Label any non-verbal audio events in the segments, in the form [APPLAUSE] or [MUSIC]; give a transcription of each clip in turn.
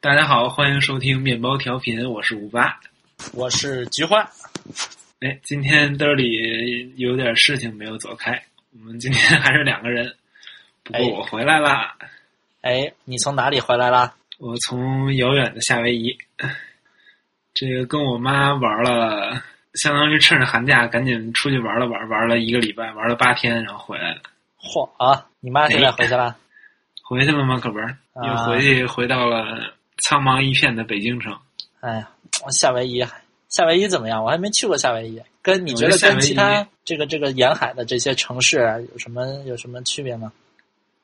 大家好，欢迎收听面包调频，我是五八。我是菊花。哎，今天兜里有点事情没有走开，我们今天还是两个人。不过哎我回来啦，哎，你从哪里回来啦？我从遥远的夏威夷，这个跟我妈玩了，相当于趁着寒假赶紧出去玩了玩，玩了一个礼拜，玩了八天，然后回来了。嚯啊！你妈现在回去了？回去了吗？可不是，又啊回去回到了苍茫一片的北京城。哎呀，夏威夷，夏威夷怎么样？我还没去过夏威夷。跟你觉得跟其他这个这个沿海的这些城市啊有什么有什么区别吗？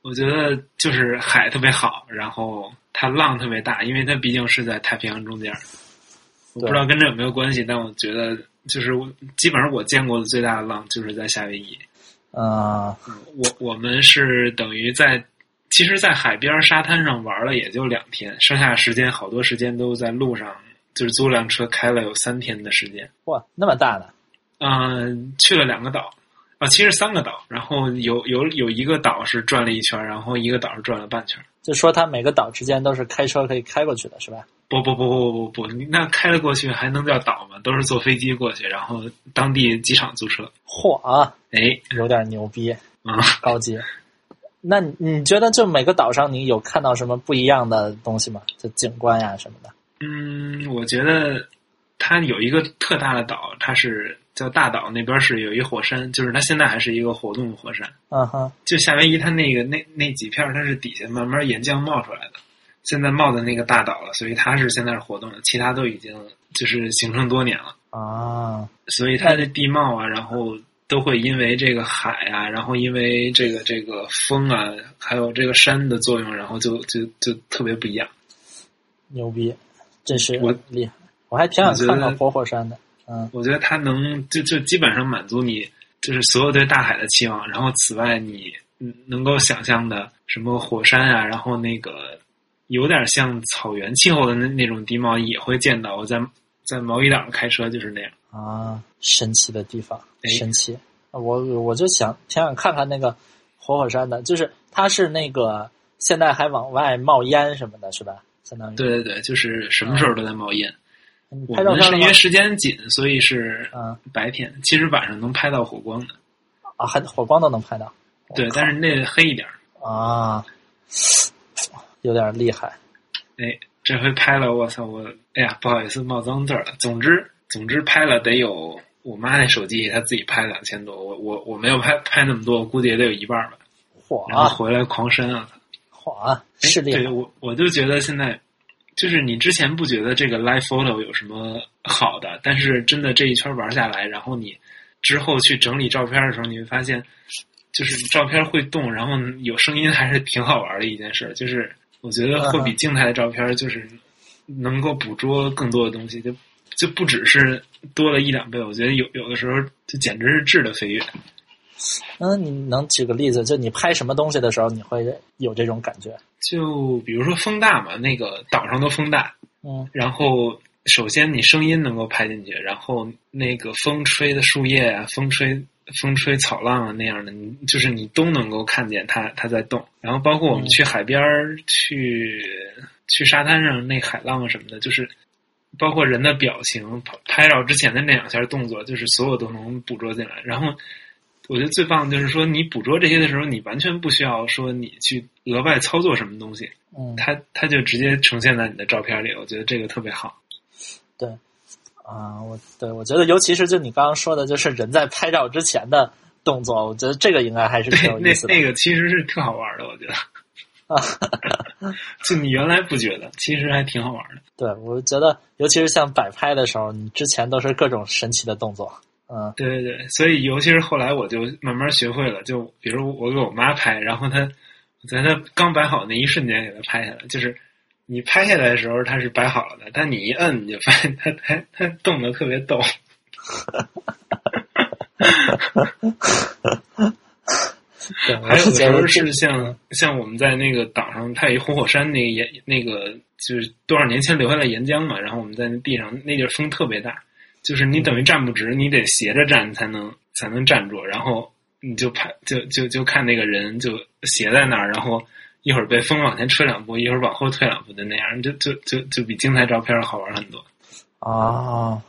我觉得就是海特别好，然后它浪特别大，因为它毕竟是在太平洋中间儿。我不知道跟这有没有关系，但我觉得就是我基本上我见过的最大的浪就是在夏威夷。嗯，我我们是等于在，其实，在海边沙滩上玩了也就两天，剩下时间好多时间都在路上，就是租辆车开了有三天的时间。哇，那么大呢？嗯、去了两个岛，啊、其实三个岛，然后有有有一个岛是转了一圈，然后一个岛是转了半圈。就说它每个岛之间都是开车可以开过去的，是吧？不不不不不不，你那开了过去还能叫岛吗？都是坐飞机过去，然后当地机场租车。嚯啊，哎，有点牛逼，啊、高级。那你你觉得就每个岛上你有看到什么不一样的东西吗？就景观呀什么的？嗯，我觉得它有一个特大的岛，它是叫大岛，那边是有一火山，就是它现在还是一个活动的火山。嗯哼，就夏威夷它那个那那几片儿，它是底下慢慢岩浆冒出来的，现在冒的那个大岛了，所以它是现在是活动的，其他都已经就是形成多年了。啊，所以它的地貌啊，然后都会因为这个海啊，然后因为这个这个风啊，还有这个山的作用，然后就就就特别不一样。牛逼，真是我厉害！我还挺想看看活火山的。嗯，我觉得它能就就基本上满足你就是所有对大海的期望。然后此外，你嗯能够想象的什么火山啊，然后那个有点像草原气候的那那种地貌也会见到。我在在毛伊岛开车就是那样。啊，神奇的地方，哎神奇！我我就想挺想看看那个活火山的，就是它是那个现在还往外冒烟什么的，是吧？相当于对对对，就是什么时候都在冒烟。你我们是因为？时间紧，所以是嗯白天。其实晚上能拍到火光的，啊，还火光都能拍到。对，但是那黑一点儿。啊，[SNIFFS] 有点厉害。哎，这回拍了，我操，我哎呀，不好意思冒脏字儿了。总之，总之拍了得有我妈那手机，她自己拍两千多，我我我没有拍拍那么多，我估计也得有一半儿吧。嚯然后啊回来狂删啊！嚯是的。对。我我就觉得现在，就是你之前不觉得这个 live photo 有什么好的，但是真的这一圈玩下来，然后你之后去整理照片的时候，你会发现，就是照片会动，然后有声音，还是挺好玩的一件事。就是我觉得会比静态的照片就是能够捕捉更多的东西，就就不只是多了一两倍，我觉得有有的时候就简直是质的飞跃。嗯，你能举个例子？就你拍什么东西的时候，你会有这种感觉？就比如说风大嘛，那个岛上都风大，嗯然后首先你声音能够拍进去，然后那个风吹的树叶啊，风吹风吹草浪啊那样的，你就是你都能够看见它它在动。然后包括我们嗯去海边儿、去去沙滩上那海浪啊什么的，就是包括人的表情、拍拍照之前的那两下动作，就是所有都能捕捉进来。然后我觉得最棒的就是说，你捕捉这些的时候，你完全不需要说你去额外操作什么东西。嗯，它它就直接呈现在你的照片里，我觉得这个特别好。对，啊，我对我觉得，尤其是就你刚刚说的，就是人在拍照之前的动作，我觉得这个应该还是挺，那有意思的 [LAUGHS] 那个其实是特好玩的，我觉得。啊。[LAUGHS] 就你原来不觉得，其实还挺好玩的。[LAUGHS] 对，我觉得，尤其是像摆拍的时候，你之前都是各种神奇的动作，嗯对对对，所以尤其是后来我就慢慢学会了，就比如我给我妈拍，然后她我在她刚摆好那一瞬间给她拍下来，就是你拍下来的时候它是摆好了的，但你一摁你就发现它它它动的特别逗。[LAUGHS] 对，还有的时候是像像我们在那个岛上，它有一活火山，那个岩那个就是多少年前留下的岩浆嘛，然后我们在那地上，那地儿风特别大，就是你等于站不直，你得斜着站才能才能站住，然后你就拍就就就看那个人就斜在那儿，然后一会儿被风往前吹两步，一会儿往后退两步的那样，就就就就比精彩照片好玩很多。啊，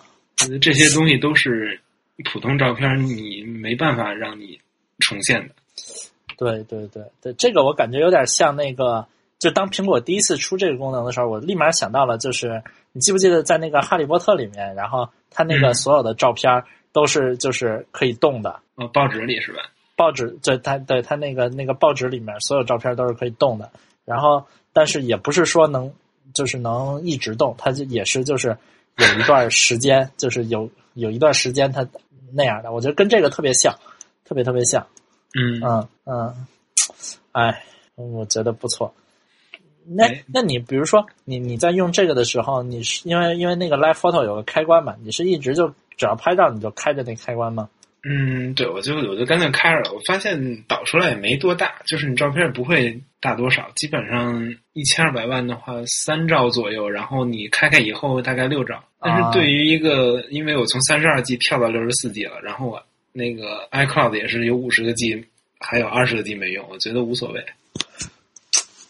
这些东西都是普通照片你没办法让你重现的。对对对对，这个我感觉有点像那个，就当苹果第一次出这个功能的时候，我立马想到了，就是你记不记得在那个《哈利波特》里面，然后它那个嗯所有的照片都是就是可以动的。哦，报纸里是吧？报纸对它对它那个那个报纸里面所有照片都是可以动的，然后但是也不是说能就是能一直动，它就也是就是有一段时间，就是有有一段时间它那样的，我觉得跟这个特别像，特别特别像，嗯嗯嗯，哎，我觉得不错。那哎那你比如说你你在用这个的时候，你是因为因为那个 Live Photo 有个开关嘛，你是一直就只要拍照你就开着那开关吗？嗯，对，我就我就干脆开着了。我发现导出来也没多大，就是你照片也不会大多少，基本上一千二百万的话三兆左右，然后你开开以后大概六兆。但是对于一个，因为我从三十二 G 跳到六十四 G 了，然后我那个 iCloud 也是有五十个 G，还有二十个 G 没用，我觉得无所谓。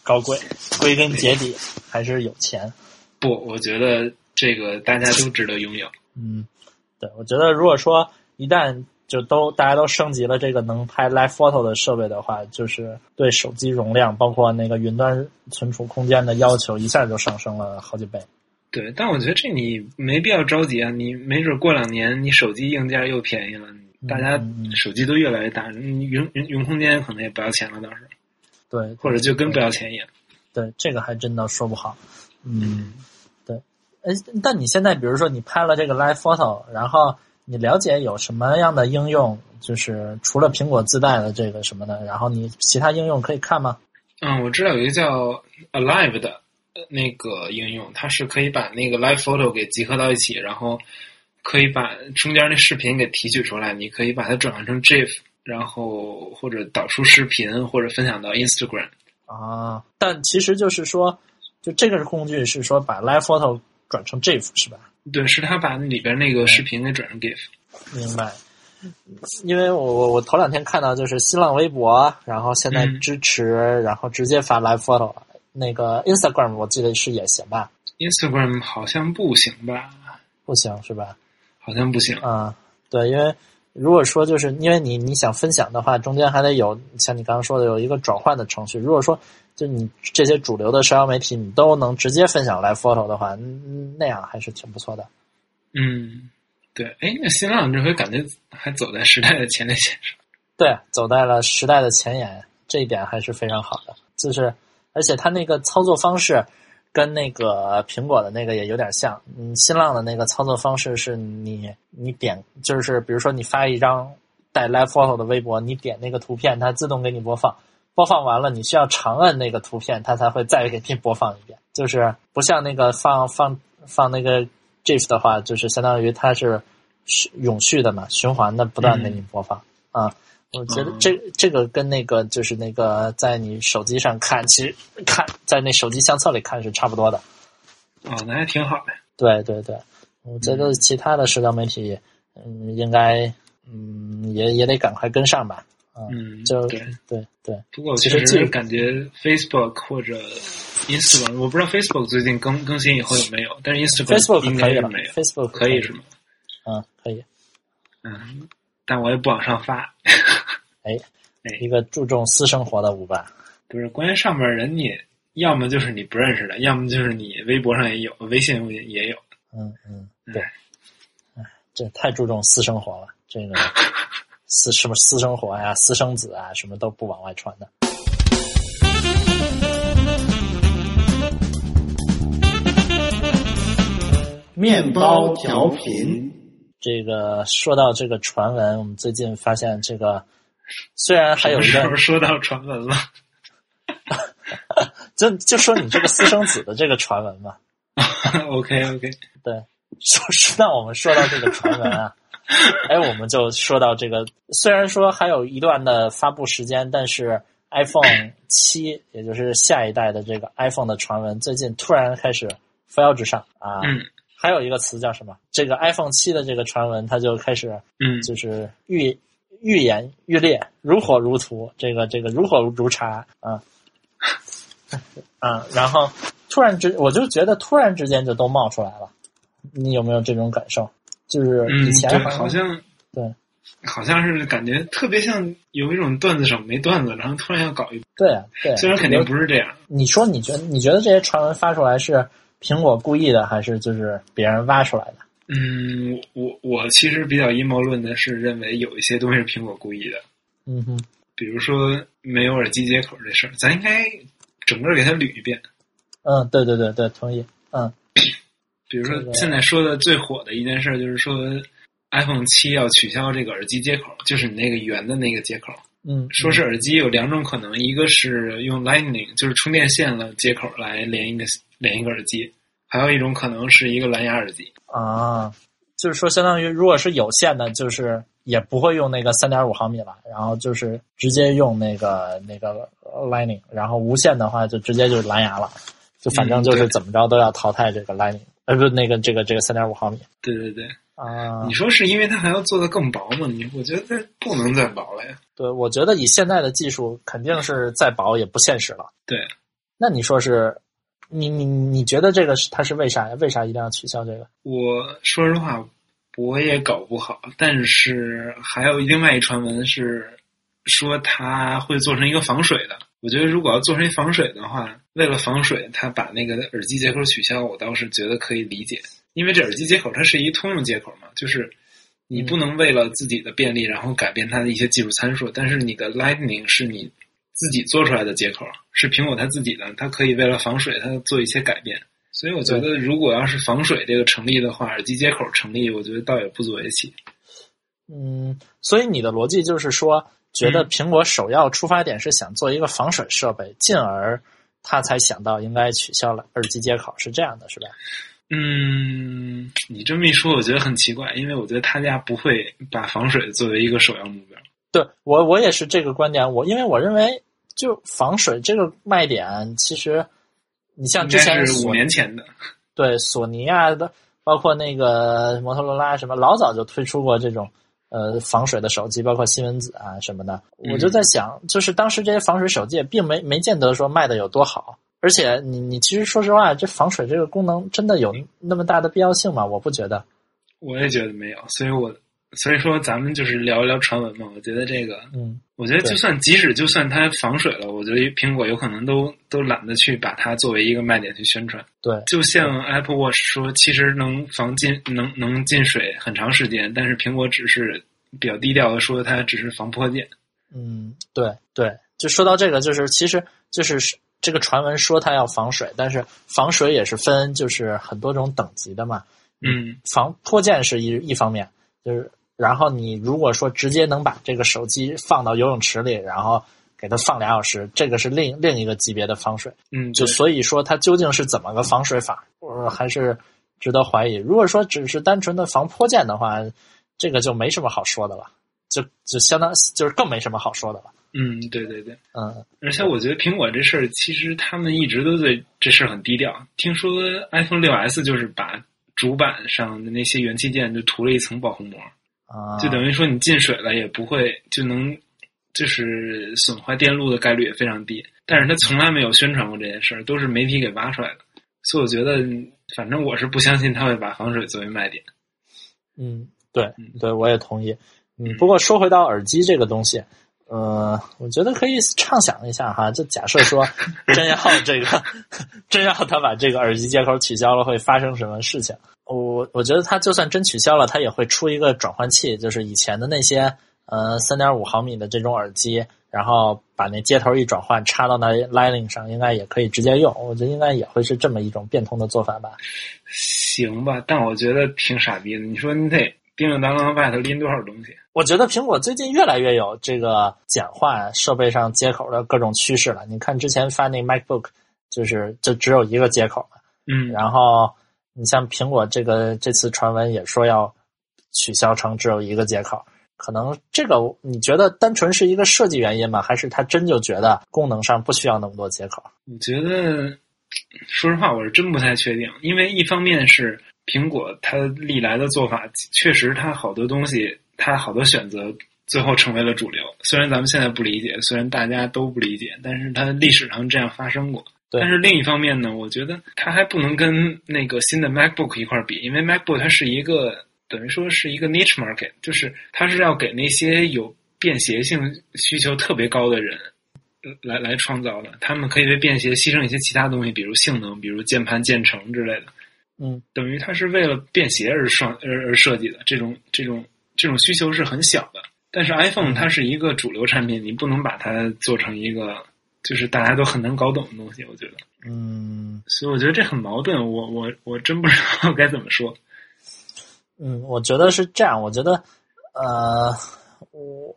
高贵，归根结底还是有钱。不，我觉得这个大家都值得拥有。嗯，对，我觉得如果说一旦就都大家都升级了这个能拍 Live Photo 的设备的话，就是对手机容量包括那个云端存储空间的要求一下就上升了好几倍。对，但我觉得这你没必要着急啊，你没准过两年你手机硬件又便宜了，大家手机都越来越大，你云云云空间可能也不要钱了，当时对，或者就跟不要钱一样。对这个还真的说不好。嗯，对。哎，但你现在比如说你拍了这个 Live Photo，然后你了解有什么样的应用，就是除了苹果自带的这个什么的，然后你其他应用可以看吗？嗯，我知道有一个叫 Alive 的呃那个应用，它是可以把那个 Live Photo 给集合到一起，然后可以把中间那视频给提取出来，你可以把它转换成 GIF，然后或者导出视频，或者分享到 Instagram。啊，但其实就是说，就这个工具是说把 Live Photo 转成 GIF 是吧？对，是他把里边那个视频给转成 GIF。明白。因为我我我头两天看到就是新浪微博，然后现在嗯支持，然后直接发 Live Photo 了。那个 Instagram 我记得是也行吧？Instagram 好像不行吧？不行是吧？好像不行。啊、对，因为如果说就是因为你你想分享的话，中间还得有像你刚刚说的有一个转换的程序。如果说就你这些主流的社交媒体你都能直接分享 Live Photo 的话，嗯那样还是挺不错的。嗯，对。哎，那新浪这回感觉还走在时代的前列线上。对，走在了时代的前沿，这一点还是非常好的。就是，而且它那个操作方式跟那个苹果的那个也有点像。嗯，新浪的那个操作方式是你你点，就是比如说你发一张带 Live Photo 的微博，你点那个图片，它自动给你播放。播放完了，你需要长按那个图片，它才会再给你播放一遍。就是不像那个放放放那个 GIF 的话，就是相当于它是续永续的嘛，循环的不断给你播放、啊。我觉得这这个跟那个就是那个在你手机上看，其实看在那手机相册里看是差不多的。哦，那还挺好的。对对对，我觉得其他的社交媒体，嗯，应该嗯也也得赶快跟上吧。啊，嗯，就对。对对，不过其实就是感觉 Facebook 或者 Instagram，我不知道 Facebook 最近更更新以后有没有，但是 Instagram Facebook 应可以了该是没有。，Facebook 可以是吗？嗯，可以。嗯，但我也不往上发。哎哎，一个注重私生活的舞伴。不是，关键上面人你要么就是你不认识的，要么就是你微博上也有，微信也也有。嗯嗯，对。哎，这太注重私生活了，这个 [LAUGHS] 私什么私生活呀、私生子啊，什么都不往外传的。面包调频，这个说到这个传闻，我们最近发现这个虽然还有一什么时个候说到传闻了？[LAUGHS] 就就说你这个私生子的这个传闻嘛，[LAUGHS] OK OK，对，说说那我们说到这个传闻啊，[LAUGHS] 哎，我们就说到这个，虽然说还有一段的发布时间，但是 iPhone 七，也就是下一代的这个 iPhone 的传闻，最近突然开始扶摇直上啊。嗯还有一个词叫什么？这个 iPhone 七的这个传闻，它就开始嗯，就是愈愈演愈烈，如火如荼，这个这个如火如茶啊。啊，然后突然之，我就觉得突然之间就都冒出来了。你有没有这种感受？就是嗯以，前对，好好像对好像是感觉特别像有一种段子手没段子，然后突然要搞一，对啊对啊，虽然肯定不是这样。你说你觉得你觉得这些传闻发出来是苹果故意的，还是就是别人挖出来的？嗯，我我其实比较阴谋论的是认为有一些东西是苹果故意的，嗯哼，比如说没有耳机接口这事儿，咱应该整个给它捋一遍。嗯，对对对对，同意。嗯比如说现在说的最火的一件事，就是说 iPhone 七要取消这个耳机接口，就是你那个圆的那个接口。嗯，说是耳机有两种可能，一个是用 Lightning，就是充电线的接口来连一个连一个耳机，还有一种可能是一个蓝牙耳机。啊，就是说，相当于如果是有线的，就是也不会用那个三点五毫米了，然后就是直接用那个那个 Lightning，然后无线的话就直接就是蓝牙了，就反正就是怎么着都要淘汰这个 Lightning，呃，不是那个这个这个三点五毫米对对对，啊你。说是因为它还要做的更薄吗？你我觉得不能再薄了呀。对，我觉得以现在的技术，肯定是再薄也不现实了。对，那你说是，你你你觉得这个是它是为啥呀？为啥一定要取消这个？我说实话，我也搞不好。但是还有另外一传闻是说它会做成一个防水的。我觉得如果要做成一防水的话，为了防水，它把那个耳机接口取消，我倒是觉得可以理解。因为这耳机接口它是一通用接口嘛，就是你不能为了自己的便利，然后改变它的一些技术参数。但是你的 Lightning 是你自己做出来的接口，是苹果它自己的，它可以为了防水，它做一些改变。所以我觉得，如果要是防水这个成立的话，耳机接口成立，我觉得倒也不足为奇。嗯，所以你的逻辑就是说，觉得嗯苹果首要出发点是想做一个防水设备，进而他才想到应该取消了耳机接口，是这样的，是吧？嗯，你这么一说，我觉得很奇怪，因为我觉得他家不会把防水作为一个首要目标。对我我也是这个观点，我因为我认为就防水这个卖点，其实你像之前是五年前的。对索尼啊的，包括那个摩托罗拉什么，老早就推出过这种呃防水的手机，包括西门子啊什么的。嗯我就在想，就是当时这些防水手机也并没没见得说卖的有多好，而且你你其实说实话，这防水这个功能真的有那么大的必要性吗？我不觉得。我也觉得没有，所以我所以说咱们就是聊一聊传闻嘛。我觉得这个，嗯，我觉得就算即使就算它防水了，我觉得苹果有可能都都懒得去把它作为一个卖点去宣传。对，就像 Apple Watch 说，其实能防进能能进水很长时间，但是苹果只是比较低调的说它只是防泼溅。嗯，对对，就说到这个，就是其实就是这个传闻说它要防水，但是防水也是分就是很多种等级的嘛。嗯防泼溅是一一方面，就是然后你如果说直接能把这个手机放到游泳池里，然后给它放俩小时，这个是另另一个级别的防水。嗯，就所以说它究竟是怎么个防水法，我还是值得怀疑。如果说只是单纯的防泼溅的话，这个就没什么好说的了，就就相当就是更没什么好说的了。嗯，对对对。嗯而且我觉得苹果这事儿，其实他们一直都对这事儿很低调。听说 iPhone 六 S 就是把主板上的那些元器件就涂了一层保护膜，啊，就等于说你进水了也不会就能就是损坏电路的概率也非常低。但是他从来没有宣传过这件事儿，都是媒体给挖出来的。所以我觉得，反正我是不相信他会把防水作为卖点。嗯，对嗯对，我也同意。嗯，嗯不过说回到耳机这个东西，呃，我觉得可以畅想一下哈，就假设说真要这个，[LAUGHS] 真要他把这个耳机接口取消了，会发生什么事情？我我觉得它就算真取消了，它也会出一个转换器，就是以前的那些呃三点五毫米的这种耳机，然后把那接头一转换，插到那 Lightning 上，应该也可以直接用。我觉得应该也会是这么一种变通的做法吧。行吧，但我觉得挺傻逼的。你说你得叮叮当当外头拎多少东西？我觉得苹果最近越来越有这个简化设备上接口的各种趋势了。你看之前发那 MacBook，就是就只有一个接口嘛。嗯，然后你像苹果这个这次传闻也说要取消成只有一个接口，可能这个你觉得单纯是一个设计原因吗？还是他真就觉得功能上不需要那么多接口？我觉得，说实话，我是真不太确定，因为一方面是苹果它历来的做法，确实它好多东西，它好多选择最后成为了主流。虽然咱们现在不理解，虽然大家都不理解，但是它历史上这样发生过。对但是另一方面呢，我觉得它还不能跟那个新的 MacBook 一块儿比，因为 MacBook 它是一个等于说是一个 niche market，就是它是要给那些有便携性需求特别高的人呃来来创造的。他们可以为便携牺牲一些其他东西，比如性能，比如键盘键程之类的。嗯等于它是为了便携而创而而设计的，这种这种这种需求是很小的。但是 iPhone 它是一个主流产品，你不能把它做成一个就是大家都很难搞懂的东西，我觉得。嗯所以我觉得这很矛盾，我我我真不知道 [LAUGHS] 该怎么说。嗯，我觉得是这样。我觉得，呃，我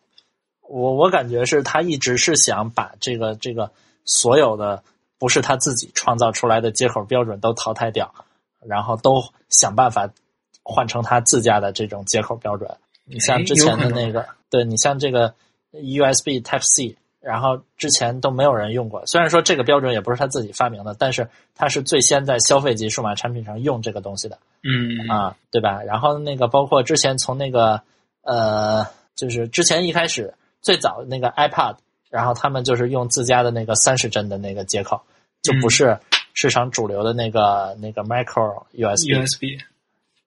我我感觉是他一直是想把这个这个所有的不是他自己创造出来的接口标准都淘汰掉，然后都想办法换成他自家的这种接口标准。你像之前的那个，对你像这个 USB Type C，然后之前都没有人用过。虽然说这个标准也不是他自己发明的，但是他是最先在消费级数码产品上用这个东西的。嗯啊，对吧？然后那个包括之前从那个呃，就是之前一开始最早那个 iPad，然后他们就是用自家的那个三十帧的那个接口，就不是市场主流的那个那个 Micro USB。USB，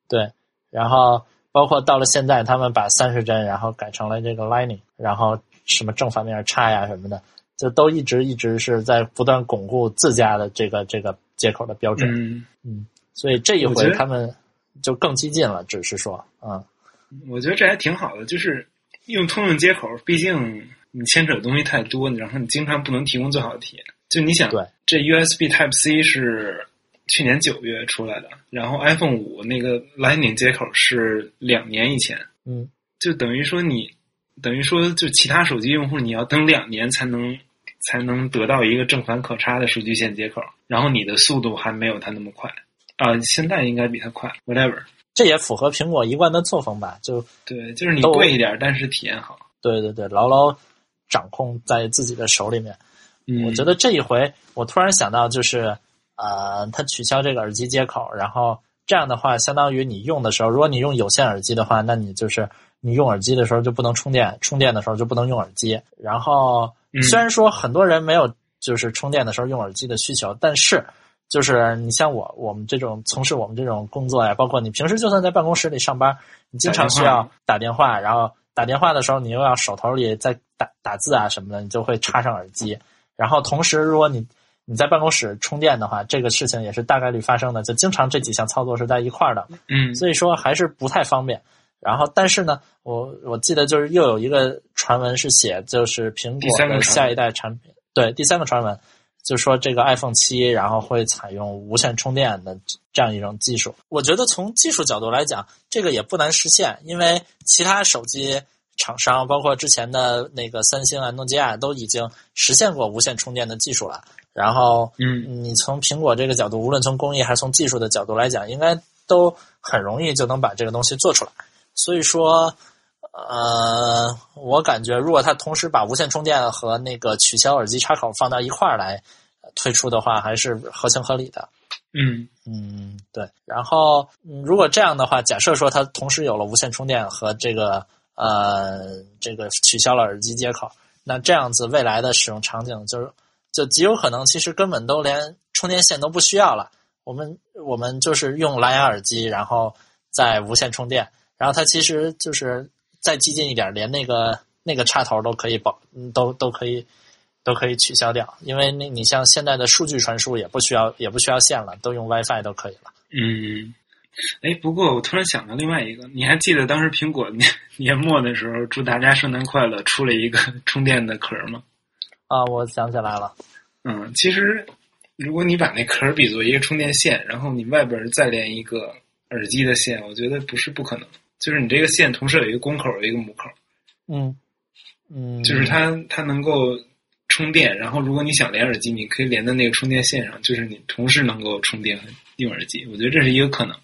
对，然后包括到了现在，他们把三十帧然后改成了这个 Lightning，然后什么正反面差呀什么的，就都一直一直是在不断巩固自家的这个这个接口的标准。嗯，所以这一回他们就更激进了，只是说，嗯我觉得这还挺好的，就是用通用接口，毕竟你牵扯的东西太多，然后你经常不能提供最好的体验。就你想，对。这 USB Type C 是去年九月出来的，然后 iPhone 五那个 Lightning 接口是两年以前，嗯。就等于说你，等于说就其他手机用户你要等两年才能才能得到一个正反可插的数据线接口，然后你的速度还没有它那么快啊、现在应该比它快，whatever。这也符合苹果一贯的作风吧？就对，就是你贵一点，但是体验好。对对对，牢牢掌控在自己的手里面。嗯，我觉得这一回，我突然想到，就是呃，它取消这个耳机接口，然后这样的话，相当于你用的时候，如果你用有线耳机的话，那你就是你用耳机的时候就不能充电，充电的时候就不能用耳机。然后嗯虽然说很多人没有就是充电的时候用耳机的需求，但是就是你像我，我们这种从事我们这种工作呀，包括你平时就算在办公室里上班，你经常需要打电话，然后打电话的时候你又要手头里在打打字啊什么的，你就会插上耳机。然后同时，如果你你在办公室充电的话，这个事情也是大概率发生的，就经常这几项操作是在一块儿的，嗯所以说还是不太方便。然后，但是呢，我我记得就是又有一个传闻是写，就是苹果的下一代产品，对，第三个传闻就说这个 iPhone 七然后会采用无线充电的这样一种技术。我觉得从技术角度来讲，这个也不难实现，因为其他手机厂商，包括之前的那个三星啊、诺基亚都已经实现过无线充电的技术了。然后，嗯你从苹果这个角度，无论从工艺还是从技术的角度来讲，应该都很容易就能把这个东西做出来。所以说，呃，我感觉如果它同时把无线充电和那个取消耳机插口放到一块儿来呃推出的话，还是合情合理的。嗯嗯，对。然后，嗯如果这样的话，假设说它同时有了无线充电和这个呃这个取消了耳机接口，那这样子未来的使用场景就是就极有可能其实根本都连充电线都不需要了。我们我们就是用蓝牙耳机，然后再无线充电，然后它其实就是再激进一点，连那个那个插头都可以保，嗯都都可以都可以取消掉，因为那你像现在的数据传输也不需要也不需要线了，都用 WiFi 都可以了。嗯。哎，不过我突然想到另外一个，你还记得当时苹果年年末的时候，祝大家圣诞快乐，出了一个 [LAUGHS] 充电的壳吗？啊，我想起来了，嗯，其实如果你把那壳比作一个充电线，然后你外边再连一个耳机的线，我觉得不是不可能。就是你这个线同时有一个公口，有一个母口，嗯嗯，就是它它能够充电，然后如果你想连耳机，你可以连在那个充电线上，就是你同时能够充电用耳机。我觉得这是一个可能。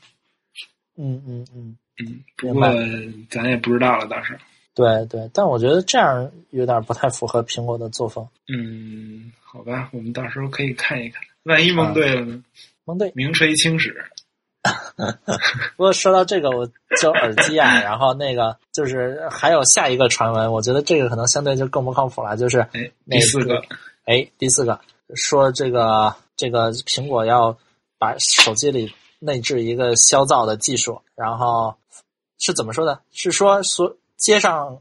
嗯嗯嗯，嗯，不过咱也不知道了，到时候。对对，但我觉得这样有点不太符合苹果的作风。嗯，好吧，我们到时候可以看一看，万一蒙对了呢？蒙对，名垂青史。[LAUGHS] 不过说到这个，我就耳机啊，[LAUGHS] 然后那个就是还有下一个传闻，我觉得这个可能相对就更不靠谱了，就是哎，那第四个，哎，第四个说这个这个苹果要把手机里内置一个消噪的技术，然后是怎么说的？是说所接上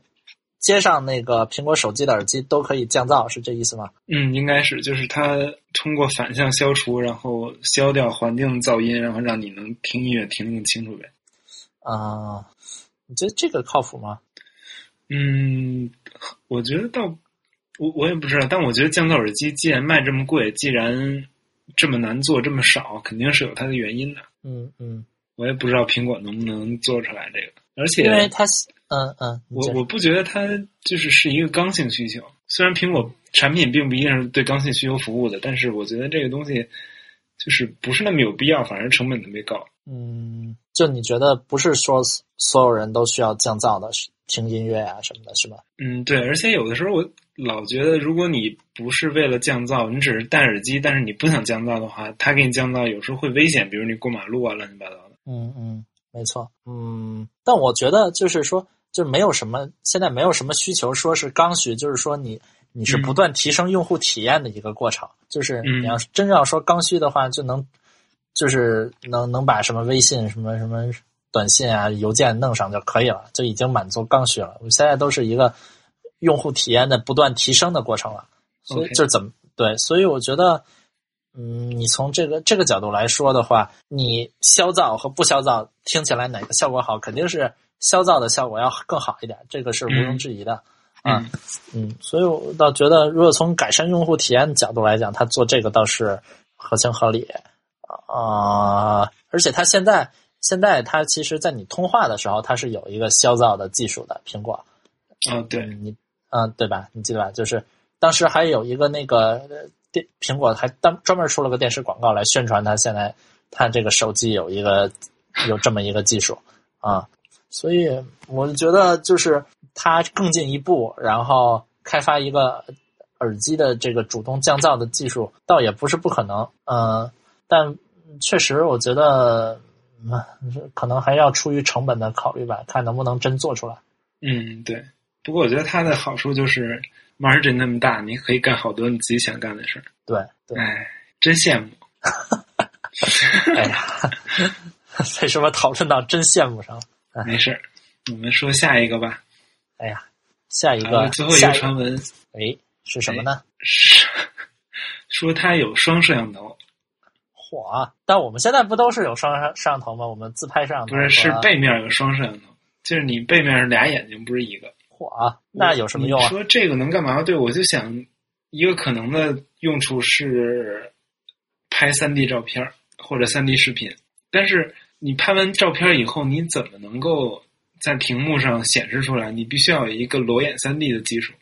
接上那个苹果手机的耳机都可以降噪，是这意思吗？嗯，应该是，就是它通过反向消除，然后消掉环境噪音，然后让你能听音乐听得更清楚呗。啊、你觉得这个靠谱吗？嗯，我觉得倒，我我也不知道，但我觉得降噪耳机既然卖这么贵，既然这么难做，这么少，肯定是有它的原因的。嗯嗯，我也不知道苹果能不能做出来这个，而且因为它嗯嗯，我我不觉得它就是是一个刚性需求。虽然苹果产品并不一定是对刚性需求服务的，但是我觉得这个东西就是不是那么有必要，反而成本特别高。嗯，就你觉得不是说所有人都需要降噪的，听音乐啊什么的，是吧？嗯，对，而且有的时候我老觉得，如果你不是为了降噪，你只是戴耳机，但是你不想降噪的话，它给你降噪有时候会危险，比如你过马路啊，乱七八糟的。嗯嗯，没错。嗯，但我觉得就是说，就没有什么现在没有什么需求说是刚需，就是说你你是不断提升用户体验的一个过程。就是嗯你要是真要说刚需的话，就能就是能能把什么微信什么什么短信啊、邮件弄上就可以了，就已经满足刚需了。我们现在都是一个用户体验的不断提升的过程了，所以就是怎么对，所以我觉得。嗯，你从这个这个角度来说的话，你消噪和不消噪听起来哪个效果好？肯定是消噪的效果要更好一点，这个是毋庸置疑的。啊嗯嗯，所以我倒觉得，如果从改善用户体验的角度来讲，他做这个倒是合情合理啊、而且他现在现在他其实，在你通话的时候，它是有一个消噪的技术的，苹果。哦，对，嗯你嗯，对吧？你记得吧？就是当时还有一个那个呃电苹果还当专门出了个电视广告来宣传它现在它这个手机有一个有这么一个技术啊，所以我觉得就是它更进一步，然后开发一个耳机的这个主动降噪的技术，倒也不是不可能。嗯、但确实我觉得。嗯，可能还要出于成本的考虑吧，看能不能真做出来。嗯，对。不过我觉得它的好处就是 margin 那么大，你可以干好多你自己想干的事儿。对对，哎，真羡慕。[LAUGHS] 哎呀，[LAUGHS] 为什么讨论到真羡慕上了？没事儿，我们说下一个吧。哎呀，下一个，最后一个传闻哎是什么呢？是 [LAUGHS] 说它有双摄像头，嚯啊！但我们现在不都是有双摄摄像头吗？我们自拍摄像头不是是背面有双摄像头，就是你背面是俩眼睛，不是一个。嚯啊！那有什么用啊？说这个能干嘛？对，我就想一个可能的用处是拍三 D 照片儿或者三 D 视频，但是你拍完照片以后，你怎么能够在屏幕上显示出来？你必须要有一个裸眼三 D 的技术，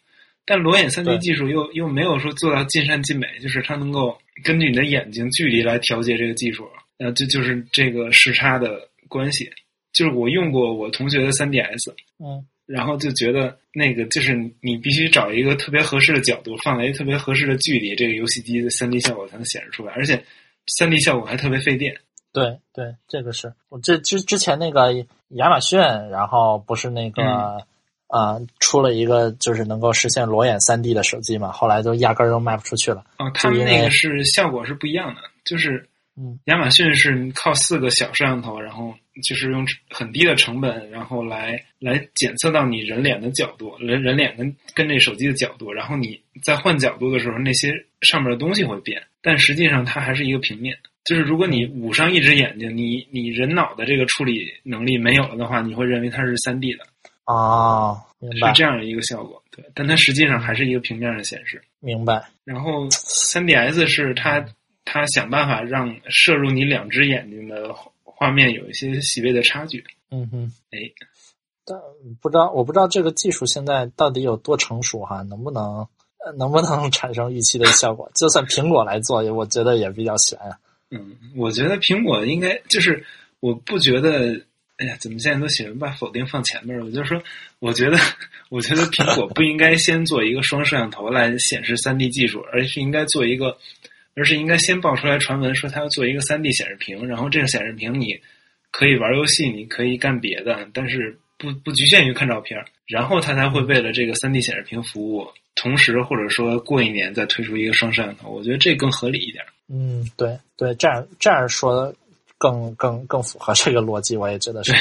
但裸眼三 D 技术又又没有说做到尽善尽美，就是它能够根据你的眼睛距离来调节这个技术，呃，这就是这个时差的关系。就是我用过我同学的 3DS，嗯然后就觉得那个就是你必须找一个特别合适的角度，放在一个特别合适的距离，这个游戏机的三 D 效果才能显示出来，而且三 D 效果还特别费电。对对，这个是我这之之前那个亚马逊，然后不是那个嗯呃出了一个就是能够实现裸眼三 D 的手机嘛，后来就压根儿都卖不出去了。哦，他们那个是效果是不一样的，就是嗯亚马逊是靠四个小摄像头，然后就是用很低的成本，然后来来检测到你人脸的角度，人人脸跟跟这手机的角度，然后你在换角度的时候，那些上面的东西会变，但实际上它还是一个平面。就是如果你捂上一只眼睛，你你人脑的这个处理能力没有了的话，你会认为它是三 D 的，哦，明白是这样的一个效果。对，但它实际上还是一个平面的显示。明白。然后三 DS 是它它想办法让摄入你两只眼睛的画面有一些细微的差距。嗯哼，哎，但不知道我不知道这个技术现在到底有多成熟哈，能不能呃能不能产生预期的效果？就算苹果来做，我觉得也比较悬啊。嗯，我觉得苹果应该就是，我不觉得，哎呀，怎么现在都喜欢把否定放前面儿？我就说，我觉得，[LAUGHS] 我觉得苹果不应该先做一个双摄像头来显示 3D 技术，而是应该做一个，而是应该先爆出来传闻说它要做一个 3D 显示屏，然后这个显示屏你可以玩游戏，你可以干别的，但是不不局限于看照片，然后它才会为了这个 3D 显示屏服务，同时或者说过一年再推出一个双摄像头，我觉得这更合理一点。嗯，对对，这样这样说更更更符合这个逻辑，我也觉得是。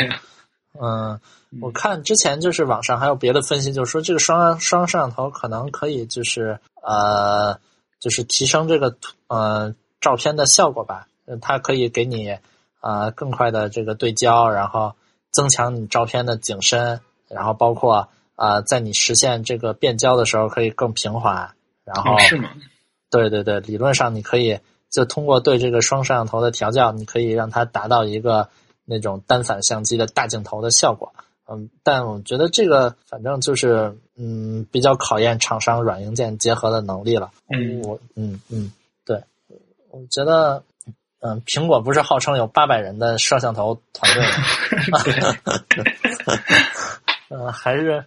嗯，我看之前就是网上还有别的分析，就是说这个双双摄像头可能可以就是呃，就是提升这个图呃照片的效果吧。呃它可以给你呃更快的这个对焦，然后增强你照片的景深，然后包括呃在你实现这个变焦的时候可以更平滑。然后哦，是吗？对对对，理论上你可以就通过对这个双摄像头的调教，你可以让它达到一个那种单反相机的大镜头的效果。嗯，但我觉得这个反正就是嗯，比较考验厂商软硬件结合的能力了。嗯我嗯嗯，对，我觉得嗯，苹果不是号称有八百人的摄像头团队吗？[LAUGHS] 呃，[LAUGHS] 还是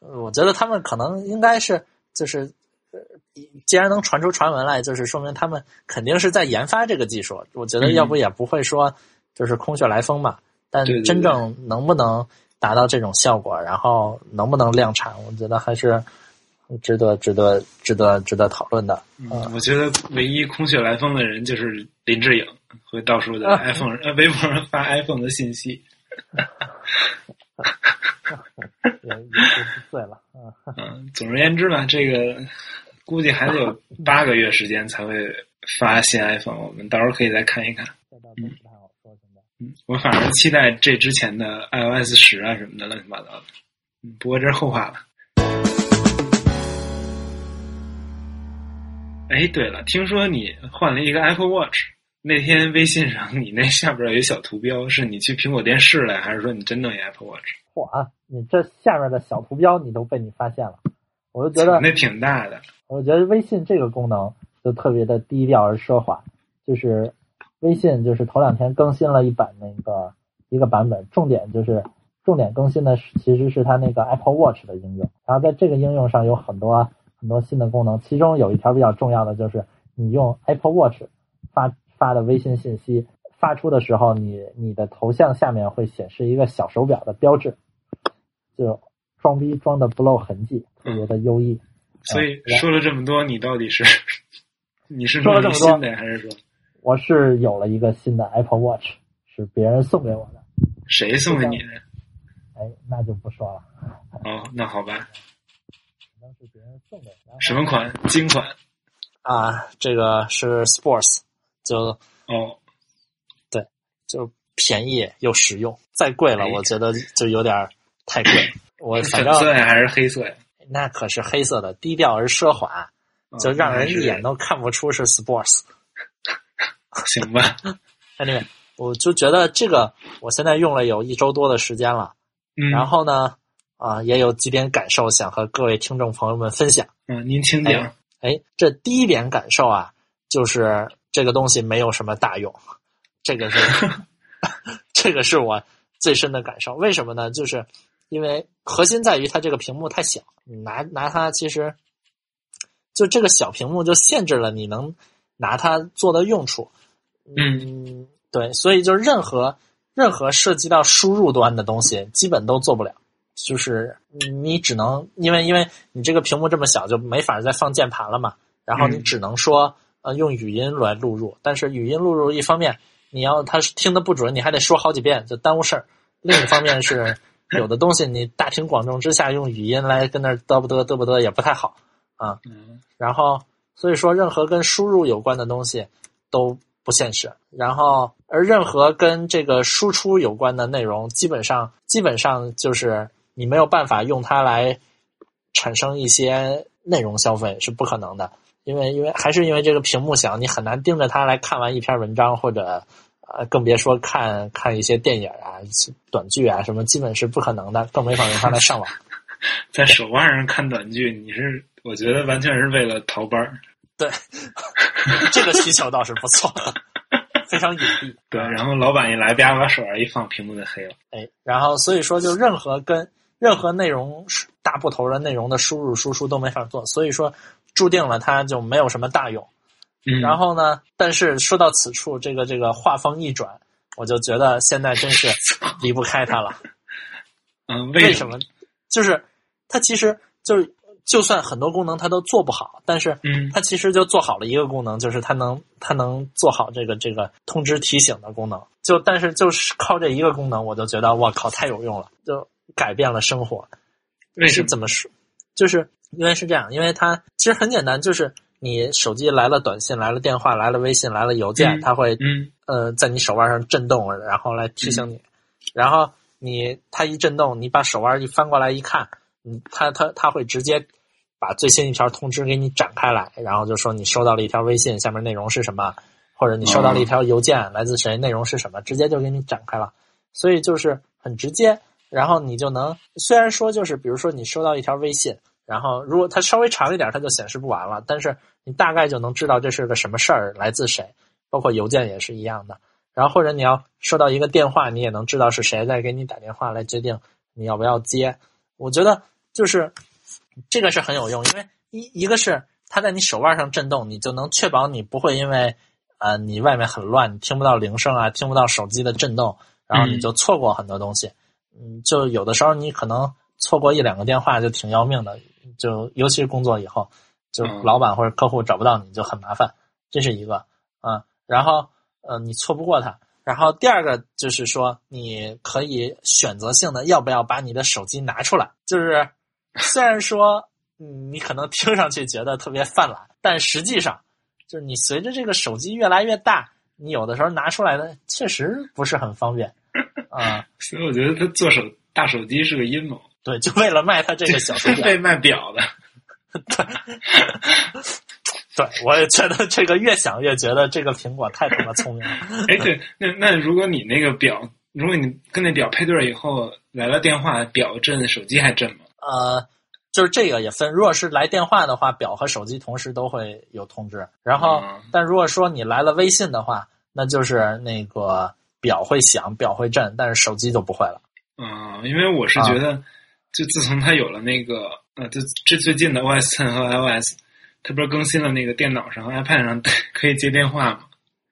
呃我觉得他们可能应该是就是，呃既然能传出传闻来，就是说明他们肯定是在研发这个技术。我觉得要不也不会说就是空穴来风嘛。但真正能不能达到这种效果，然后能不能量产，我觉得还是值得值得值得值得讨论的。嗯，我觉得唯一空穴来风的人就是林志颖，会到处在啊 iPhone、呃微博上发 iPhone 的信息。[LAUGHS] 也也是醉了，嗯，嗯，总而言之吧，这个估计还得有八个月时间才会发新 iPhone，我们到时候可以再看一看。嗯，我反而期待这之前的 iOS 十啊什么的乱七八糟的。嗯，不过这是后话了。哎，对了，听说你换了一个 Apple Watch，那天微信上你那下边有一小图标，是你去苹果店试了，还是说你真弄一 Apple Watch？嚯啊！你这下面的小图标你都被你发现了，我就觉得，那挺大的。我觉得微信这个功能就特别的低调而奢华。就是微信就是头两天更新了一版那个一个版本，重点就是重点更新的是其实是它那个 Apple Watch 的应用，然后在这个应用上有很多很多新的功能，其中有一条比较重要的就是你用 Apple Watch 发发的微信信息发出的时候，你你的头像下面会显示一个小手表的标志，就装逼装的不露痕迹，特别的优异。所以嗯说了这么多，你到底是你是说了这么多还是说我是有了一个新的 Apple Watch，是别人送给我的，谁送给你的？哎，那就不说了，哦，那好吧，可能是别人送的。什么款？金款？啊？这个是 Sports，就哦，对就便宜又实用，再贵了哎我觉得就有点太贵。我是反正粉色呀，还是黑色呀？那可是黑色的，低调而奢华，就让人一眼都都看不出是 Sports。[LAUGHS] 行吧。[LAUGHS] Anyway，我就觉得这个我现在用了有一周多的时间了，嗯，然后呢，啊、也有几点感受想和各位听众朋友们分享。嗯，您请讲。哎，这第一点感受啊，就是这个东西没有什么大用，这个是 [LAUGHS] 这个是我最深的感受。为什么呢？就是因为核心在于它这个屏幕太小，你拿拿它其实就这个小屏幕就限制了你能拿它做的用处。嗯，对，所以就任何任何涉及到输入端的东西，基本都做不了。就是你只能因为因为你这个屏幕这么小，就没法再放键盘了嘛。然后你嗯只能说呃用语音来录入，但是语音录入一方面你要它听的不准，你还得说好几遍，就耽误事儿。另一方面是有的东西你大庭广众之下用语音来跟那儿嘚不嘚嘚不嘚也不太好。嗯然后所以说任何跟输入有关的东西都不现实。然后而任何跟这个输出有关的内容，基本上基本上就是你没有办法用它来产生一些内容消费是不可能的，因为因为还是因为这个屏幕小，你很难盯着它来看完一篇文章或者。呃，更别说看看一些电影啊、短剧啊什么，基本是不可能的，更没法用它来上网。[LAUGHS] 在手腕上看短剧，你是我觉得完全是为了逃班儿。对，[LAUGHS] 这个需求倒是不错，非常隐蔽。对，然后老板一来，啪把手腕一放，屏幕就黑了。哎，然后所以说，就任何跟任何内容大部头的内容的输入输出都没法做，所以说注定了它就没有什么大用。嗯，然后呢，但是说到此处，这个这个话锋一转，我就觉得现在真是 [LAUGHS] 离不开它了。嗯，为什么？就是它其实就是就算很多功能它都做不好，但是嗯它其实就做好了一个功能，就是它能它能做好这个这个通知提醒的功能。就但是就是靠这一个功能，我就觉得我靠太有用了，就改变了生活。为什么？是怎么说？就是因为是这样，因为它其实很简单，就是你手机来了短信、来了电话、来了微信、来了邮件，嗯它会嗯呃在你手腕上震动，然后来提醒你。然后你它一震动，你把手腕一翻过来一看，嗯，它它它会直接把最新一条通知给你展开来，然后就说你收到了一条微信，下面内容是什么，或者你收到了一条邮件，来自谁，内容是什么，直接就给你展开了。所以就是很直接，然后你就能虽然说就是比如说你收到一条微信，然后如果它稍微长一点，它就显示不完了，但是你大概就能知道这是个什么事儿，来自谁，包括邮件也是一样的。然后或者你要收到一个电话，你也能知道是谁在给你打电话，来决定你要不要接。我觉得就是这个是很有用，因为一一个是它在你手腕上震动，你就能确保你不会因为呃你外面很乱，你听不到铃声啊，听不到手机的震动，然后你就错过很多东西。嗯，就有的时候你可能错过一两个电话就挺要命的，就尤其是工作以后，就嗯老板或者客户找不到你就很麻烦，这是一个啊、然后呃你错不过他。然后第二个就是说，你可以选择性的要不要把你的手机拿出来。就是 [LAUGHS] 虽然说，嗯，你可能听上去觉得特别犯懒，但实际上，就是你随着这个手机越来越大，你有的时候拿出来的确实不是很方便啊、[LAUGHS] 所以我觉得他做手大手机是个阴谋，对，就为了卖他这个小手表。[LAUGHS] 被卖表的。[LAUGHS] 对，我也觉得这个越想越觉得这个苹果太他妈聪明了。哎，对，那那如果你那个表，如果你跟那表配对儿以后来了电话，表震，手机还震吗？呃，就是这个也分，如果是来电话的话，表和手机同时都会有通知。然后嗯，但如果说你来了微信的话，那就是那个表会响，表会震，但是手机就不会了。嗯，因为我是觉得，就自从它有了那个呃，就这最近的 OS 10和 iOS，它不是更新了那个电脑上、iPad 上可以接电话嘛？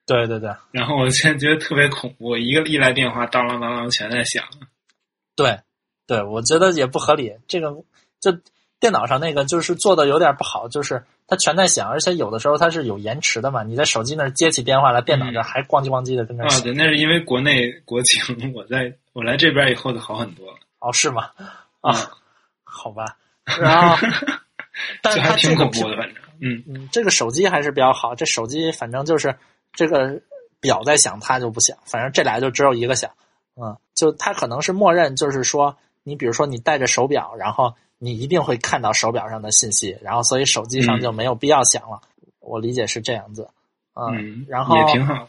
对对对然后我现在觉得特别恐怖，一个一来电话，当啷当啷全在响。对对，我觉得也不合理。这个就电脑上那个就是做的有点不好，就是它全在响，而且有的时候它是有延迟的嘛。你在手机那儿接起电话来，电脑这儿还咣叽咣叽的跟那儿啊，响。对，那是因为国内国情，我在我来这边以后就好很多了。哦，是吗？嗯啊，好吧。然后，[LAUGHS] 但是这还它这个挺恐怖的，反正，嗯嗯，这个手机还是比较好。这手机反正就是这个表在响，它就不响。反正这俩就只有一个响。嗯，就它可能是默认，就是说，你比如说你戴着手表，然后你一定会看到手表上的信息，然后所以手机上嗯就没有必要响了。我理解是这样子。嗯，嗯，然后也挺好。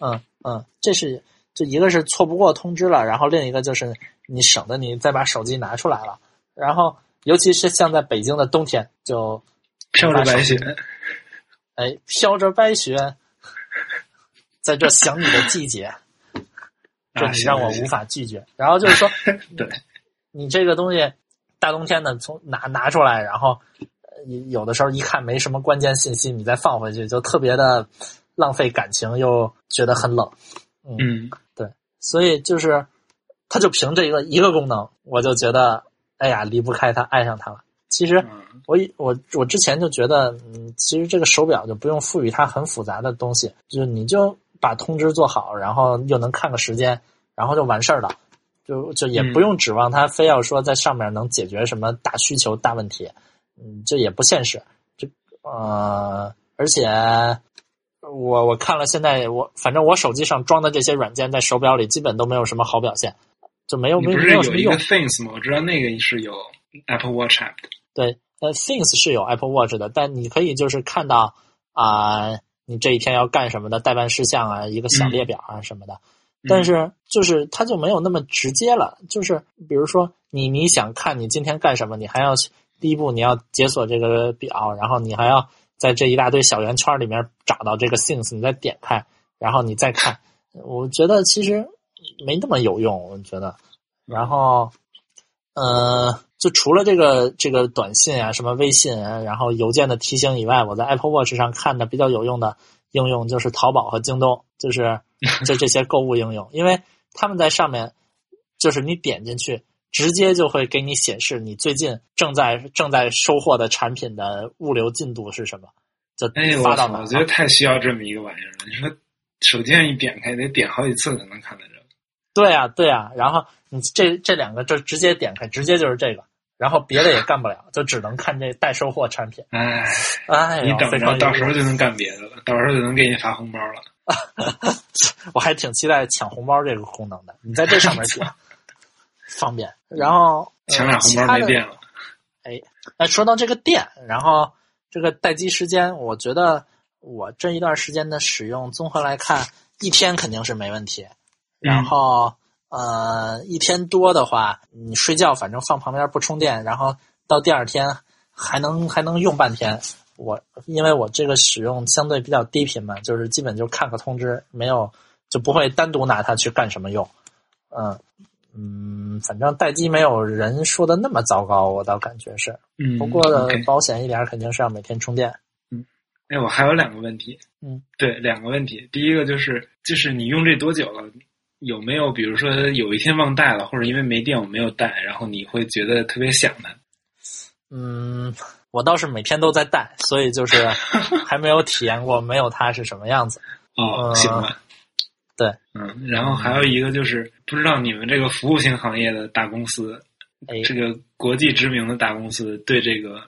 嗯嗯，这是就一个是错不过通知了，然后另一个就是你省得你再把手机拿出来了。然后尤其是像在北京的冬天，就飘着白雪，哎飘着白雪，在这想你的季节，这啊你让我无法拒绝。然后就是说，[LAUGHS] 对，你这个东西大冬天的从拿拿出来，然后呃有的时候一看没什么关键信息，你再放回去，就特别的浪费感情，又觉得很冷。嗯。对所以就是，他就凭这一个一个功能，我就觉得，哎呀，离不开他，爱上他了。其实嗯。我以我我之前就觉得，嗯，其实这个手表就不用赋予它很复杂的东西，就是你就把通知做好，然后又能看个时间，然后就完事儿了，就就也不用指望它非要说在上面能解决什么大需求、大问题，嗯，这也不现实。这呃，而且我我看了现在我反正我手机上装的这些软件在手表里基本都没有什么好表现，就没有没不是有一个没有什么用。Things 吗？我知道那个是有 Apple Watch app 的。对，呃，Things 是有 Apple Watch 的，但你可以就是看到啊、你这一天要干什么的代办事项啊，一个小嗯列表啊什么的。嗯但是就是它就没有那么直接了，就是比如说你你想看你今天干什么，你还要第一步你要解锁这个表，然后你还要在这一大堆小圆圈里面找到这个 Things，你再点开，然后你再看。我觉得其实没那么有用，我觉得。然后，呃，就除了这个这个短信啊、什么微信啊，然后邮件的提醒以外，我在 Apple Watch 上看的比较有用的应用就是淘宝和京东，就是 [LAUGHS] 就这些购物应用，因为他们在上面，就是你点进去，直接就会给你显示你最近正在正在收获的产品的物流进度是什么，就！发到哪儿我觉得太需要这么一个玩意儿了。你说手机上一点开，得点好几次才能看到这个。对啊、对啊、然后你这这两个就直接点开，直接就是这个，然后别的也干不了，就只能看这待收货产品。哎，哎，你等着，到时候就能干别的了，到时候就能给你发红包了。[LAUGHS] 我还挺期待抢红包这个功能的，你在这上面 [LAUGHS] 点方便。然后呃抢俩红包其他的没电了。那说到这个电，然后这个待机时间，我觉得我这一段时间的使用，综合来看，一天肯定是没问题。然后、呃，一天多的话，你睡觉反正放旁边不充电，然后到第二天还能还能用半天。我因为我这个使用相对比较低频嘛，就是基本就看个通知，没有就不会单独拿它去干什么用。嗯嗯，反正待机没有人说的那么糟糕，我倒感觉是。嗯，不过保险一点肯定是要每天充电。嗯哎，我还有两个问题。嗯，对，两个问题。第一个就是，就是你用这多久了？有没有比如说有一天忘带了，或者因为没电我没有带，然后你会觉得特别想它？嗯，我倒是每天都在带，所以就是 [LAUGHS] 还没有体验过没有它是什么样子。哦，呃行吧。对，嗯，然后还有一个就是，不知道你们这个服务型行业的大公司，哎，这个国际知名的大公司对这个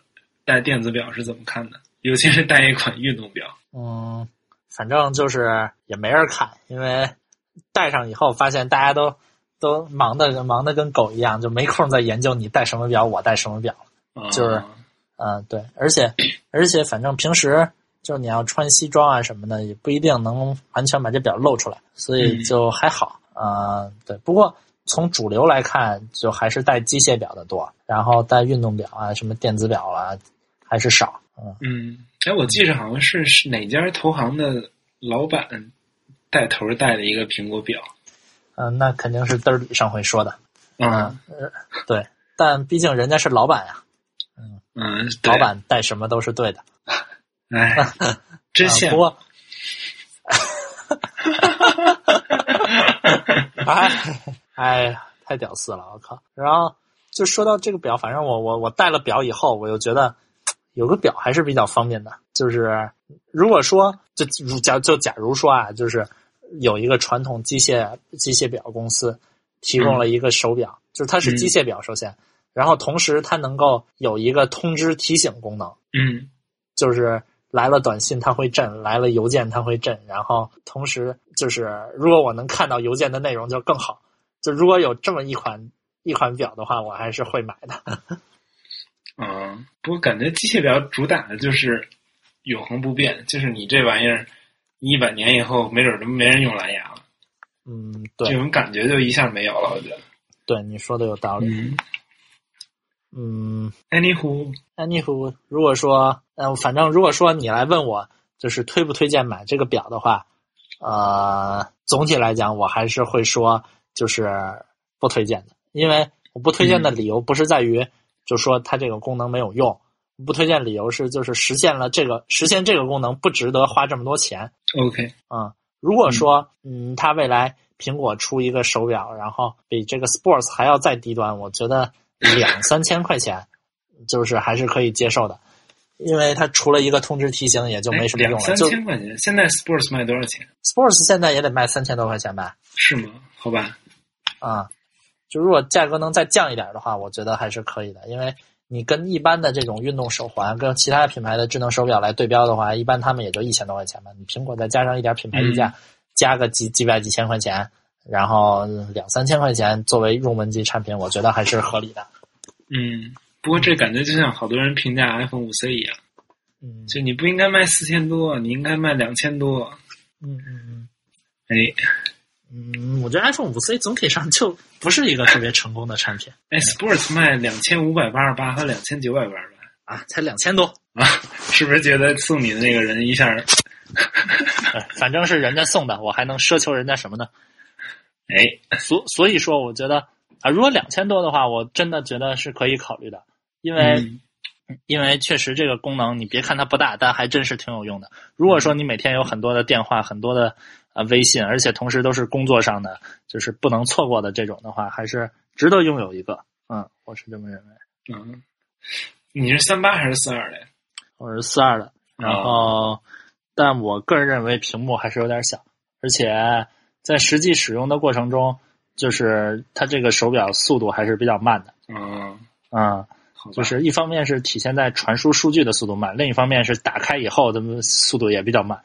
带电子表是怎么看的？尤其是带一款运动表。嗯，反正就是也没人看，因为戴上以后发现大家都都忙的忙的跟狗一样，就没空再研究你戴什么表，我戴什么表。啊就是嗯，对，而且而且反正平时就是你要穿西装啊什么的，也不一定能完全把这表露出来，所以嗯就还好。啊、对，不过从主流来看，就还是戴机械表的多，然后戴运动表啊、什么电子表啊还是少。嗯，嗯，哎，我记着好像是是哪家投行的老板带头带的一个苹果表。嗯、那肯定是嘚儿里上回说的。嗯呃，对，但毕竟人家是老板呀，嗯，嗯老，板带什么都是对的。[LAUGHS] 哎，[LAUGHS] 真啊羡慕。不过，[LAUGHS] 哎哎呀，太屌丝了，我靠！然后就说到这个表，反正我我我戴了表以后，我又觉得有个表还是比较方便的。就是如果说就如假就假如说啊，就是有一个传统机械机械表公司提供了一个手表，就是它是机械表，首先，然后同时它能够有一个通知提醒功能。嗯就是来了短信它会震，来了邮件它会震，然后同时就是如果我能看到邮件的内容就更好。就如果有这么一款一款表的话，我还是会买的。[LAUGHS] 嗯，不过感觉机械表主打的就是永恒不变，就是你这玩意儿，一百年以后没准儿都没人用蓝牙了，嗯，这种感觉就一下没有了。我觉得。对，你说的有道理。嗯嗯，Anywho，，anywho，如果说，嗯、反正如果说你来问我，就是推不推荐买这个表的话，呃，总体来讲，我还是会说，就是不推荐的，因为我不推荐的理由不是在于，就说它这个功能没有用，不推荐理由是就是实现了这个实现这个功能不值得花这么多钱。OK，嗯，如果说嗯，它未来苹果出一个手表，然后比这个 Sports 还要再低端，我觉得两三千块钱就是还是可以接受的，因为它除了一个通知提醒也就没什么用了。三千块钱，现在 Sports 卖多少钱？Sports 现在也得卖三千多块钱吧？是吗？好吧，啊、就如果价格能再降一点的话，我觉得还是可以的，因为你跟一般的这种运动手环跟其他品牌的智能手表来对标的话，一般他们也就一千多块钱吧。你苹果再加上一点品牌溢价，加个几几百几千块钱，然后两三千块钱作为入门级产品，我觉得还是合理的。嗯，不过这感觉就像好多人评价 iPhone 五 C 一样，嗯就你不应该卖四千多，你应该卖两千多。嗯嗯嗯哎嗯，我觉得 iPhone 五 C 总体上就不是一个特别成功的产品 [LAUGHS] 哎，Sports 卖两千五百八十八和两千九百八十八啊，才两千多，啊，是不是觉得送你的那个人一下？哎反正是人家送的，我还能奢求人家什么呢？[LAUGHS] 哎，所所以说，我觉得啊，如果两千多的话，我真的觉得是可以考虑的，因为、嗯因为确实这个功能，你别看它不大，但还真是挺有用的。如果说你每天有很多的电话、很多的呃微信，而且同时都是工作上的，就是不能错过的这种的话，还是值得拥有一个。嗯，我是这么认为。嗯，你是三八还是四二的呀？我是四二的，然后，但我个人认为屏幕还是有点小，而且在实际使用的过程中，就是它这个手表速度还是比较慢的。嗯，嗯，就是一方面是体现在传输数据的速度慢，另一方面是打开以后的速度也比较慢。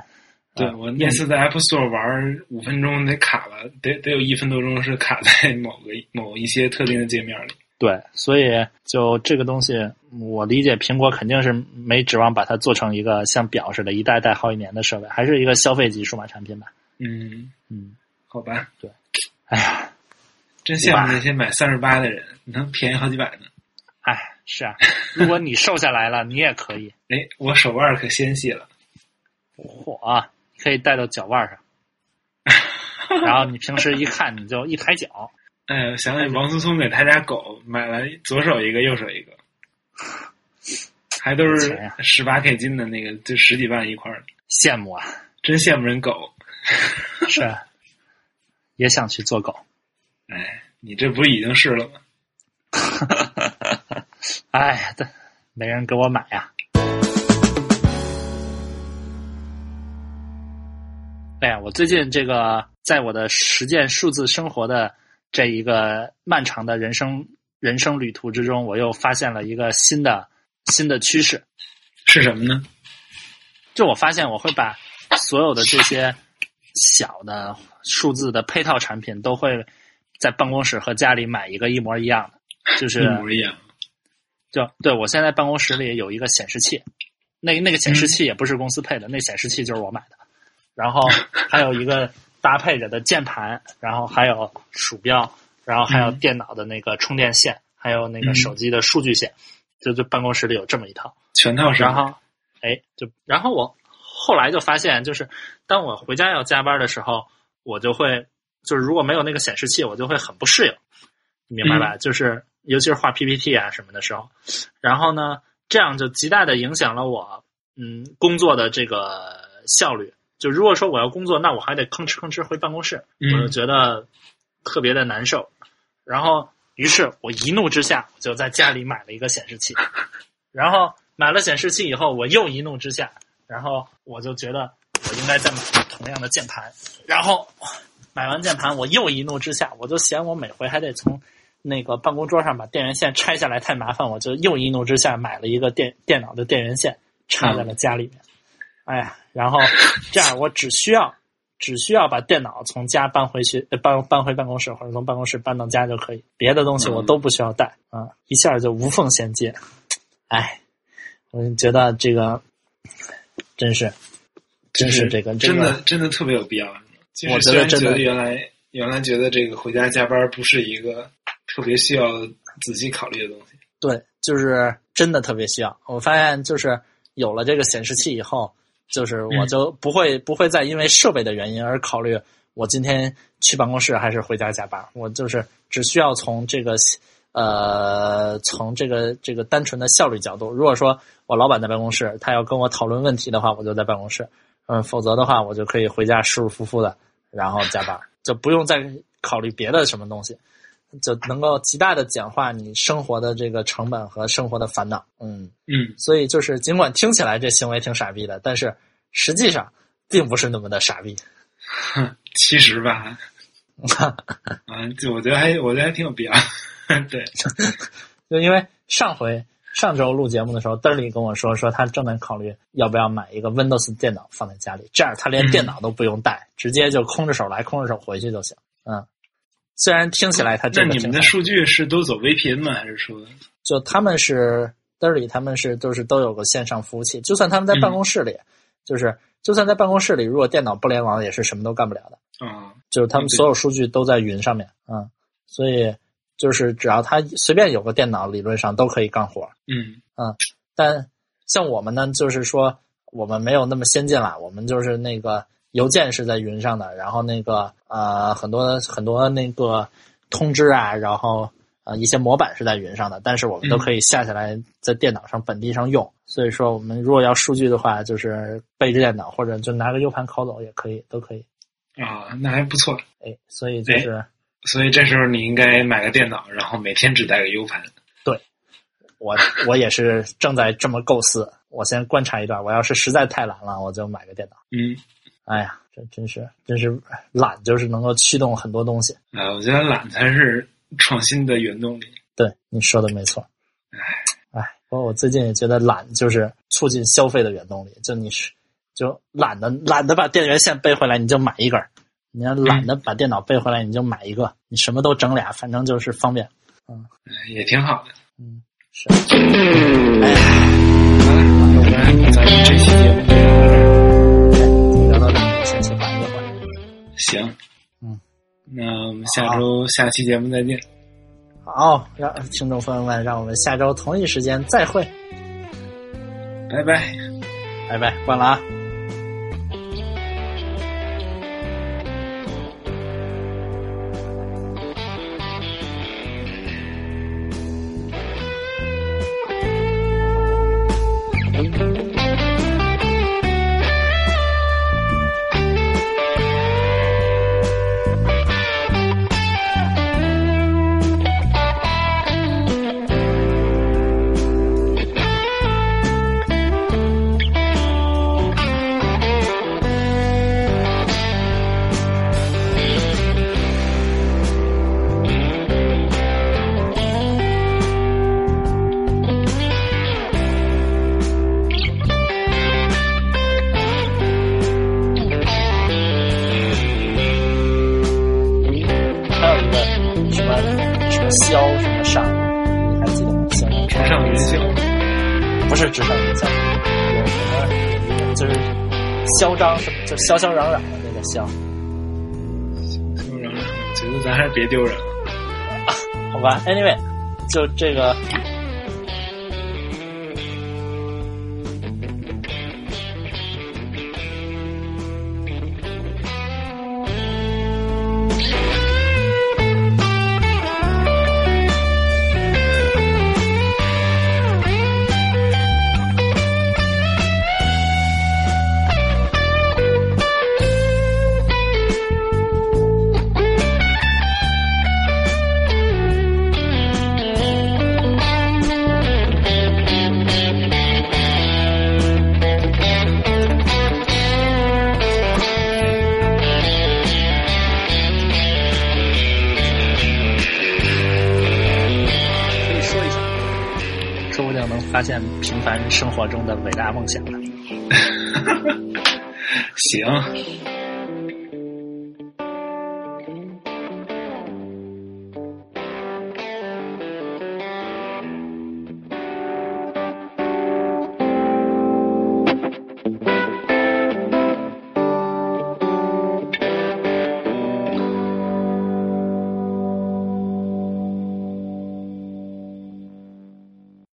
对嗯我那次在 Apple Store 玩五分钟得卡了，得得有一分多钟是卡在某个 [LAUGHS] 某一些特定的界面里。对，所以就这个东西，我理解苹果肯定是没指望把它做成一个像表似的一代代好几年的设备，还是一个消费级数码产品吧。嗯，嗯，好吧，对哎呀，真羡慕那些买三十八的人，能便宜好几百呢。哎，是啊，如果你瘦下来了，你也可以，哎，我手腕可纤细了。嚯，可以戴到脚腕上，然后你平时一 [LAUGHS] 看你就一抬脚，哎呀，想起王思聪给他家狗买了左手一个，右手一个，还都是十八 K 金的那个，就十几万一块儿的，羡慕啊，真羡慕人狗。是啊，[LAUGHS] 也想去做狗。哎，你这不已经是了吗？[LAUGHS] 哎呀，但没人给我买呀。哎呀，我最近这个在我的实践数字生活的这一个漫长的人生人生旅途之中，我又发现了一个新的新的趋势。是什么呢？就我发现，我会把所有的这些小的数字的配套产品，都会在办公室和家里买一个一模一样的，就是一模一样。就对我现在办公室里有一个显示器，那那个显示器也不是公司配的，那显示器就是我买的。然后还有一个搭配着的键盘，然后还有鼠标，然后还有嗯电脑的那个充电线，还有那个嗯手机的数据线，就就办公室里有这么一套。全套是然后，哎，就然后我后来就发现，就是当我回家要加班的时候，我就会就是如果没有那个显示器，我就会很不适应，你明白吧？就是尤其是画 PPT 啊什么的时候，然后呢，这样就极大的影响了我嗯工作的这个效率。就如果说我要工作，那我还得吭哧吭哧回办公室，嗯我就觉得特别的难受。然后，于是我一怒之下就在家里买了一个显示器，[LAUGHS] 然后买了显示器以后，我又一怒之下，然后我就觉得我应该再买同样的键盘，然后买完键盘，我又一怒之下，我就嫌我每回还得从那个办公桌上把电源线拆下来太麻烦，我就又一怒之下买了一个电电脑的电源线插在了家里面。哎呀，然后这样我只需要只需要把电脑从家搬回去，呃搬搬回办公室，或者从办公室搬到家就可以，别的东西我都不需要带啊，一下就无缝衔接。哎，我觉得这个真是真是这个真的真的特别有必要。就是我觉虽然觉得真的原来原来觉得这个回家加班不是一个特别需要仔细考虑的东西。对，就是真的特别需要。我发现就是有了这个显示器以后，就是我嗯就不会、不会再因为设备的原因而考虑我今天去办公室还是回家加班。我就是只需要从这个呃从这个这个单纯的效率角度，如果说我老板在办公室，他要跟我讨论问题的话，我就在办公室；嗯，否则的话，我就可以回家舒舒服服的然后加班，就不用再考虑别的什么东西。就能够极大的简化你生活的这个成本和生活的烦恼。嗯，嗯，所以就是尽管听起来这行为挺傻逼的，但是实际上并不是那么的傻逼。[LAUGHS] 其实吧，[LAUGHS] 啊，就我觉得还我觉得还挺有必要。[LAUGHS] 对，就因为上回上周录节目的时候，德里跟我说说他正在考虑要不要买一个 Windows 电脑放在家里，这样他连电脑都不用带，直接就空着手来空着手回去就行。嗯，虽然听起来他那真的挺好你们的数据是都走 VPN 吗？还是说？就他们是德里，他们是都是都有个线上服务器，就算他们在办公室里，就是就算在办公室里，如果电脑不联网，也是什么都干不了的。啊，就是他们所有数据都在云上面，嗯，所以就是只要他随便有个电脑，理论上都可以干活。嗯但像我们呢，就是说我们没有那么先进了，我们就是那个邮件是在云上的，然后那个呃很多很多那个通知啊，然后呃一些模板是在云上的，但是我们都可以下下来在电脑上本地上用。所以说，我们如果要数据的话，就是背着电脑或者就拿个 U 盘拷走也可以，都可以。啊，那还不错。哎，所以就是所以这时候你应该买个电脑，然后每天只带个 U 盘。对我我也是正在这么构思。我先观察一段，我要是实在太懒了，我就买个电脑。嗯，哎呀，这真是真是懒，就是能够驱动很多东西。啊，我觉得懒才是创新的原动力。对，你说的没错。哎，哎，不过我最近也觉得懒就是促进消费的原动力。就你是就懒得懒得把电源线背回来，你就买一根儿；你要懒得把电脑背回来，你就买一个。你什么都整俩，反正就是方便。嗯也挺好的。嗯，是。好了，那我们咱们这期节目就聊到这儿。聊到这里，先去缓一缓。行，嗯，那我们下周下期节目再见。好，让听众朋友们，让我们下周同一时间再会，拜拜。拜拜，关了啊。不是直上云霄，有什么就是嚣张什么，就嚣嚣攘攘的那个嚣，就让我觉得咱还是别丢人了。好吧？Anyway，就这个。生活中的伟大梦想呢。[LAUGHS] 行，